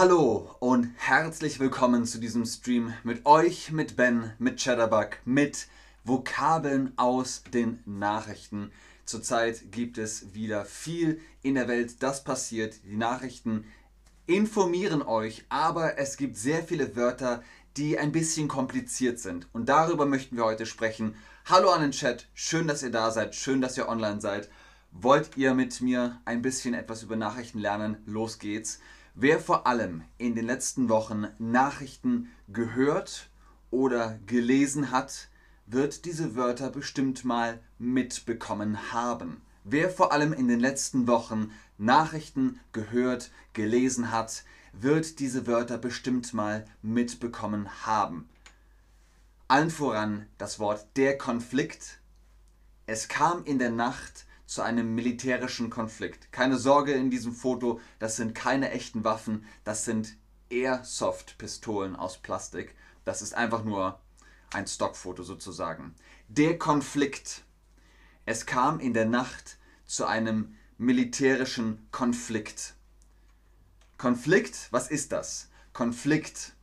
Hallo und herzlich willkommen zu diesem Stream mit euch, mit Ben, mit Cheddarbug, mit Vokabeln aus den Nachrichten. Zurzeit gibt es wieder viel in der Welt, das passiert. Die Nachrichten informieren euch, aber es gibt sehr viele Wörter, die ein bisschen kompliziert sind. Und darüber möchten wir heute sprechen. Hallo an den Chat, schön, dass ihr da seid, schön, dass ihr online seid. Wollt ihr mit mir ein bisschen etwas über Nachrichten lernen? Los geht's. Wer vor allem in den letzten Wochen Nachrichten gehört oder gelesen hat, wird diese Wörter bestimmt mal mitbekommen haben. Wer vor allem in den letzten Wochen Nachrichten gehört, gelesen hat, wird diese Wörter bestimmt mal mitbekommen haben. Allen voran das Wort der Konflikt. Es kam in der Nacht zu einem militärischen Konflikt. Keine Sorge in diesem Foto, das sind keine echten Waffen, das sind Airsoft-Pistolen aus Plastik. Das ist einfach nur ein Stockfoto sozusagen. Der Konflikt. Es kam in der Nacht zu einem militärischen Konflikt. Konflikt, was ist das? Konflikt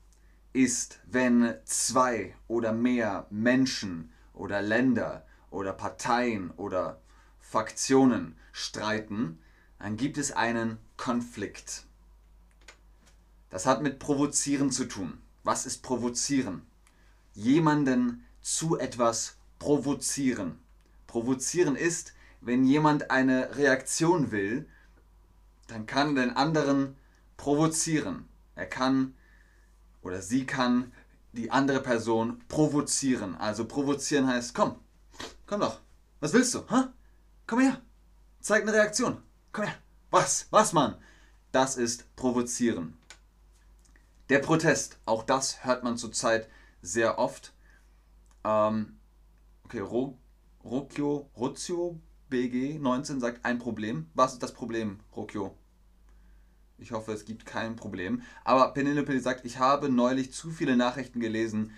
ist, wenn zwei oder mehr Menschen oder Länder oder Parteien oder Faktionen streiten, dann gibt es einen Konflikt. Das hat mit Provozieren zu tun. Was ist Provozieren? Jemanden zu etwas provozieren. Provozieren ist, wenn jemand eine Reaktion will, dann kann den anderen provozieren. Er kann oder sie kann die andere Person provozieren. Also provozieren heißt, komm, komm doch, was willst du? Huh? Komm her. Zeig eine Reaktion. Komm her. Was? Was, Mann? Das ist provozieren. Der Protest. Auch das hört man zurzeit sehr oft. Ähm, okay, Ro Rokio, Rozio BG 19 sagt ein Problem. Was ist das Problem, Rokio? Ich hoffe, es gibt kein Problem. Aber Penelope sagt, ich habe neulich zu viele Nachrichten gelesen,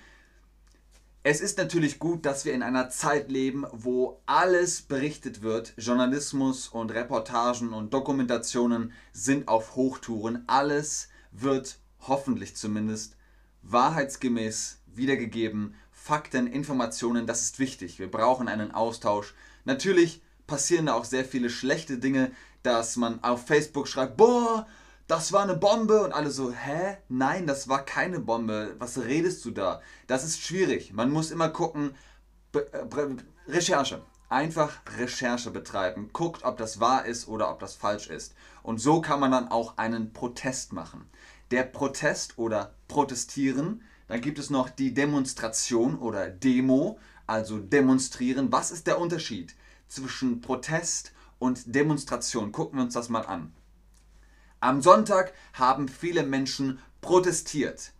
es ist natürlich gut, dass wir in einer Zeit leben, wo alles berichtet wird. Journalismus und Reportagen und Dokumentationen sind auf Hochtouren. Alles wird hoffentlich zumindest wahrheitsgemäß wiedergegeben. Fakten, Informationen, das ist wichtig. Wir brauchen einen Austausch. Natürlich passieren da auch sehr viele schlechte Dinge, dass man auf Facebook schreibt, boah, das war eine Bombe und alle so, hä? Nein, das war keine Bombe. Was redest du da? Das ist schwierig. Man muss immer gucken, äh, Recherche. Einfach Recherche betreiben. Guckt, ob das wahr ist oder ob das falsch ist. Und so kann man dann auch einen Protest machen. Der Protest oder Protestieren, dann gibt es noch die Demonstration oder Demo, also demonstrieren. Was ist der Unterschied zwischen Protest und Demonstration? Gucken wir uns das mal an. Am Sonntag haben viele Menschen protestiert.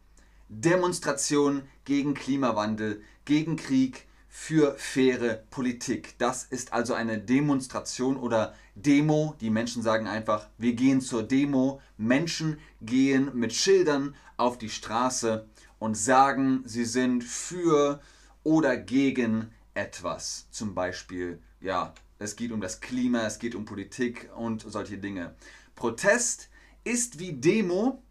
Demonstration gegen Klimawandel, gegen Krieg, für faire Politik. Das ist also eine Demonstration oder Demo. Die Menschen sagen einfach, wir gehen zur Demo. Menschen gehen mit Schildern auf die Straße und sagen, sie sind für oder gegen etwas. Zum Beispiel, ja, es geht um das Klima, es geht um Politik und solche Dinge. Protest ist wie Demo,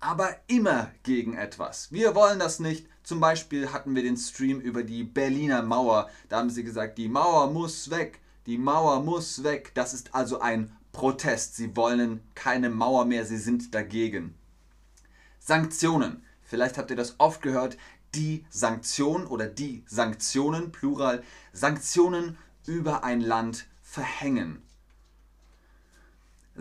aber immer gegen etwas. Wir wollen das nicht. Zum Beispiel hatten wir den Stream über die Berliner Mauer. Da haben sie gesagt, die Mauer muss weg. Die Mauer muss weg. Das ist also ein Protest. Sie wollen keine Mauer mehr. Sie sind dagegen. Sanktionen. Vielleicht habt ihr das oft gehört. Die Sanktionen oder die Sanktionen, Plural, Sanktionen über ein Land verhängen.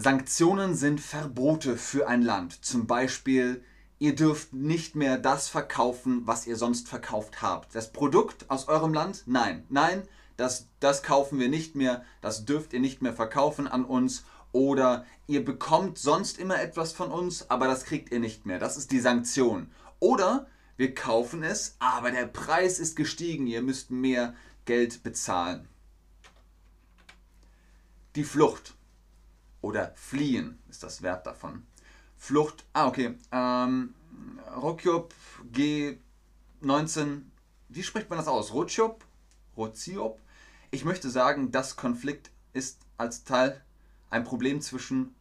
Sanktionen sind Verbote für ein Land. Zum Beispiel, ihr dürft nicht mehr das verkaufen, was ihr sonst verkauft habt. Das Produkt aus eurem Land? Nein. Nein, das, das kaufen wir nicht mehr. Das dürft ihr nicht mehr verkaufen an uns. Oder ihr bekommt sonst immer etwas von uns, aber das kriegt ihr nicht mehr. Das ist die Sanktion. Oder wir kaufen es, aber der Preis ist gestiegen. Ihr müsst mehr Geld bezahlen. Die Flucht oder fliehen ist das Verb davon. Flucht, ah okay, ähm, Rokyop G19, wie spricht man das aus? Rotsiop? Rotsiop? Ich möchte sagen, das Konflikt ist als Teil ein Problem zwischen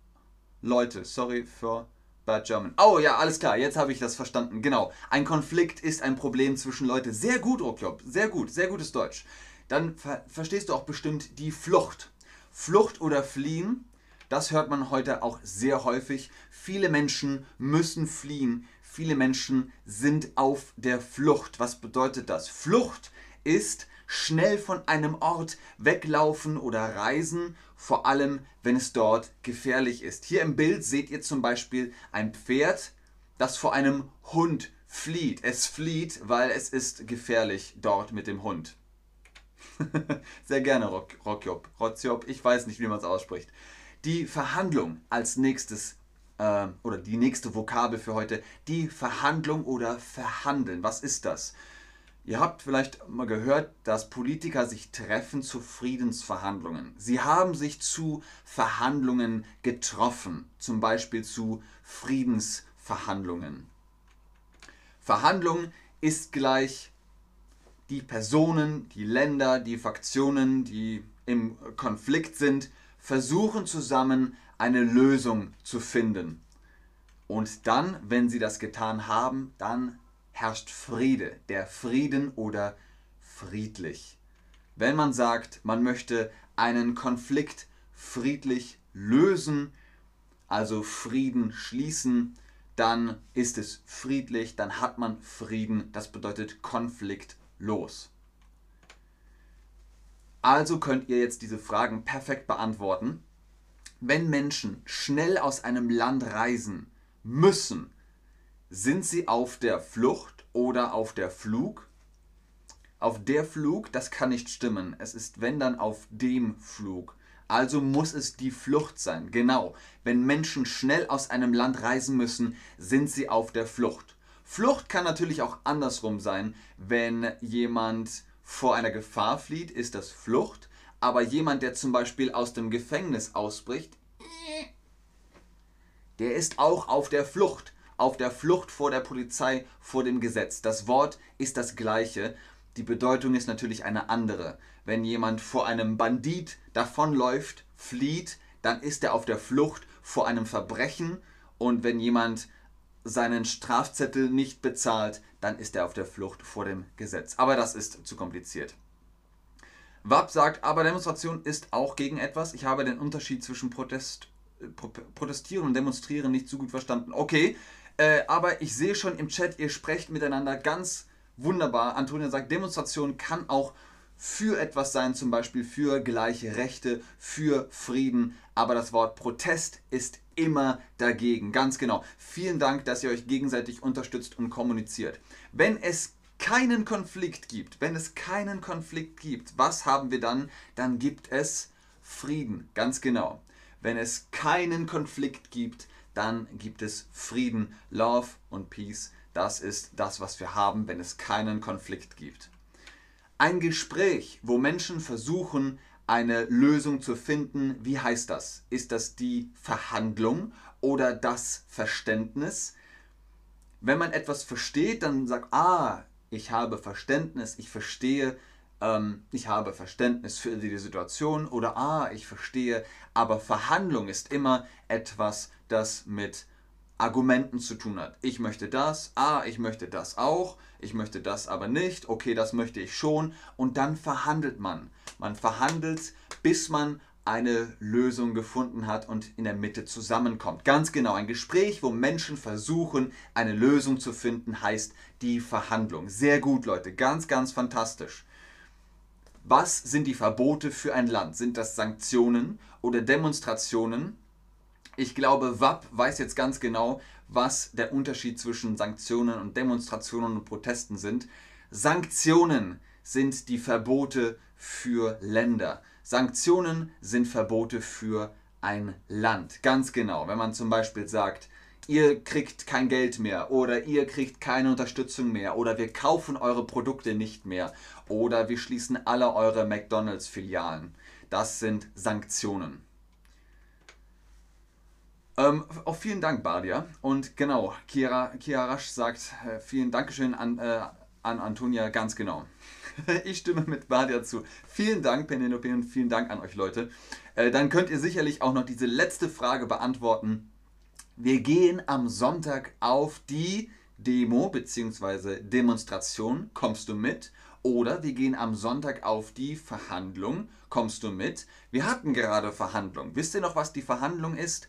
Leute, sorry für bad German. Oh ja, alles klar, jetzt habe ich das verstanden. Genau. Ein Konflikt ist ein Problem zwischen Leuten. Sehr gut, Rockjob. Sehr gut, sehr gutes Deutsch. Dann ver verstehst du auch bestimmt die Flucht. Flucht oder Fliehen, das hört man heute auch sehr häufig. Viele Menschen müssen fliehen. Viele Menschen sind auf der Flucht. Was bedeutet das? Flucht ist schnell von einem Ort weglaufen oder reisen, vor allem wenn es dort gefährlich ist. Hier im Bild seht ihr zum Beispiel ein Pferd, das vor einem Hund flieht. Es flieht, weil es ist gefährlich dort mit dem Hund. Sehr gerne, Rock, Rockjob. Rockjob, ich weiß nicht, wie man es ausspricht. Die Verhandlung als nächstes äh, oder die nächste Vokabel für heute, die Verhandlung oder Verhandeln. Was ist das? Ihr habt vielleicht mal gehört, dass Politiker sich treffen zu Friedensverhandlungen. Sie haben sich zu Verhandlungen getroffen, zum Beispiel zu Friedensverhandlungen. Verhandlung ist gleich die Personen, die Länder, die Faktionen, die im Konflikt sind, versuchen zusammen eine Lösung zu finden. Und dann, wenn sie das getan haben, dann herrscht Friede, der Frieden oder friedlich. Wenn man sagt, man möchte einen Konflikt friedlich lösen, also Frieden schließen, dann ist es friedlich, dann hat man Frieden, das bedeutet konfliktlos. Also könnt ihr jetzt diese Fragen perfekt beantworten. Wenn Menschen schnell aus einem Land reisen müssen, sind sie auf der Flucht oder auf der Flug? Auf der Flug, das kann nicht stimmen. Es ist wenn dann auf dem Flug. Also muss es die Flucht sein. Genau. Wenn Menschen schnell aus einem Land reisen müssen, sind sie auf der Flucht. Flucht kann natürlich auch andersrum sein. Wenn jemand vor einer Gefahr flieht, ist das Flucht. Aber jemand, der zum Beispiel aus dem Gefängnis ausbricht, der ist auch auf der Flucht auf der Flucht vor der Polizei, vor dem Gesetz. Das Wort ist das gleiche, die Bedeutung ist natürlich eine andere. Wenn jemand vor einem Bandit davonläuft, flieht, dann ist er auf der Flucht vor einem Verbrechen und wenn jemand seinen Strafzettel nicht bezahlt, dann ist er auf der Flucht vor dem Gesetz. Aber das ist zu kompliziert. WAP sagt, aber Demonstration ist auch gegen etwas. Ich habe den Unterschied zwischen Protest, äh, Protestieren und Demonstrieren nicht so gut verstanden. Okay, äh, aber ich sehe schon im Chat, ihr sprecht miteinander ganz wunderbar. Antonia sagt, Demonstration kann auch für etwas sein, zum Beispiel für gleiche Rechte, für Frieden. Aber das Wort Protest ist immer dagegen. Ganz genau. Vielen Dank, dass ihr euch gegenseitig unterstützt und kommuniziert. Wenn es keinen Konflikt gibt, wenn es keinen Konflikt gibt, was haben wir dann? Dann gibt es Frieden. Ganz genau. Wenn es keinen Konflikt gibt, dann gibt es Frieden, Love und Peace. Das ist das, was wir haben, wenn es keinen Konflikt gibt. Ein Gespräch, wo Menschen versuchen, eine Lösung zu finden, wie heißt das? Ist das die Verhandlung oder das Verständnis? Wenn man etwas versteht, dann sagt, ah, ich habe Verständnis, ich verstehe, ähm, ich habe Verständnis für die Situation oder ah, ich verstehe, aber Verhandlung ist immer etwas, das mit Argumenten zu tun hat. Ich möchte das, ah, ich möchte das auch, ich möchte das aber nicht, okay, das möchte ich schon und dann verhandelt man. Man verhandelt, bis man eine Lösung gefunden hat und in der Mitte zusammenkommt. Ganz genau, ein Gespräch, wo Menschen versuchen, eine Lösung zu finden, heißt die Verhandlung. Sehr gut, Leute, ganz, ganz fantastisch. Was sind die Verbote für ein Land? Sind das Sanktionen oder Demonstrationen? Ich glaube, WAP weiß jetzt ganz genau, was der Unterschied zwischen Sanktionen und Demonstrationen und Protesten sind. Sanktionen sind die Verbote für Länder. Sanktionen sind Verbote für ein Land. Ganz genau. Wenn man zum Beispiel sagt, ihr kriegt kein Geld mehr oder ihr kriegt keine Unterstützung mehr oder wir kaufen eure Produkte nicht mehr oder wir schließen alle eure McDonald's-Filialen. Das sind Sanktionen. Ähm, auch vielen Dank, Badia. Und genau, Kira Rasch sagt äh, vielen Dankeschön an, äh, an Antonia, ganz genau. ich stimme mit Badia zu. Vielen Dank, Penelope, und vielen Dank an euch, Leute. Äh, dann könnt ihr sicherlich auch noch diese letzte Frage beantworten. wir gehen am Sonntag auf die Demo bzw. Demonstration. Kommst du mit? Oder wir gehen am Sonntag auf die Verhandlung. Kommst du mit? Wir hatten gerade Verhandlung. Wisst ihr noch, was die Verhandlung ist?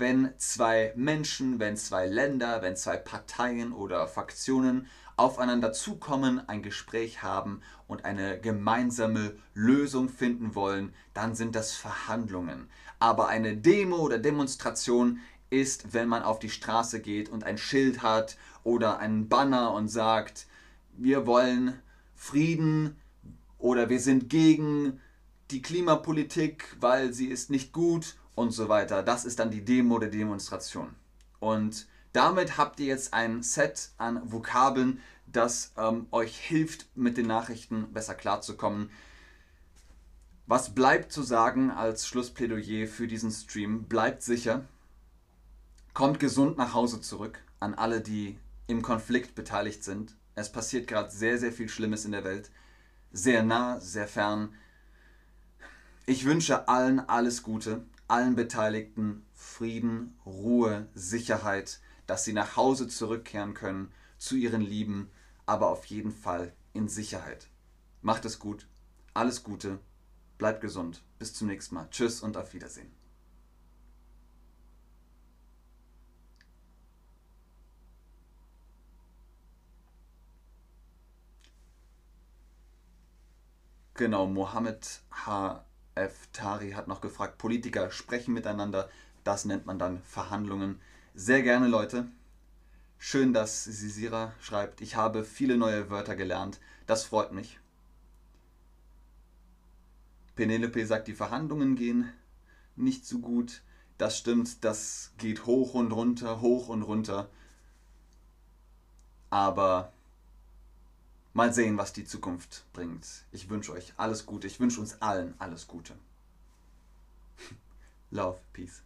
Wenn zwei Menschen, wenn zwei Länder, wenn zwei Parteien oder Fraktionen aufeinander zukommen, ein Gespräch haben und eine gemeinsame Lösung finden wollen, dann sind das Verhandlungen. Aber eine Demo oder Demonstration ist, wenn man auf die Straße geht und ein Schild hat oder einen Banner und sagt, wir wollen Frieden oder wir sind gegen die Klimapolitik, weil sie ist nicht gut und so weiter. Das ist dann die Demo oder Demonstration. Und damit habt ihr jetzt ein Set an Vokabeln, das ähm, euch hilft, mit den Nachrichten besser klarzukommen. Was bleibt zu sagen als Schlussplädoyer für diesen Stream? Bleibt sicher, kommt gesund nach Hause zurück an alle, die im Konflikt beteiligt sind. Es passiert gerade sehr, sehr viel Schlimmes in der Welt. Sehr nah, sehr fern. Ich wünsche allen alles Gute, allen Beteiligten Frieden, Ruhe, Sicherheit, dass sie nach Hause zurückkehren können zu ihren Lieben, aber auf jeden Fall in Sicherheit. Macht es gut, alles Gute, bleibt gesund. Bis zum nächsten Mal. Tschüss und auf Wiedersehen. Genau, Mohammed H.F. Tari hat noch gefragt, Politiker sprechen miteinander, das nennt man dann Verhandlungen. Sehr gerne, Leute. Schön, dass Sisira schreibt, ich habe viele neue Wörter gelernt, das freut mich. Penelope sagt, die Verhandlungen gehen nicht so gut. Das stimmt, das geht hoch und runter, hoch und runter. Aber Mal sehen, was die Zukunft bringt. Ich wünsche euch alles Gute. Ich wünsche uns allen alles Gute. Love, Peace.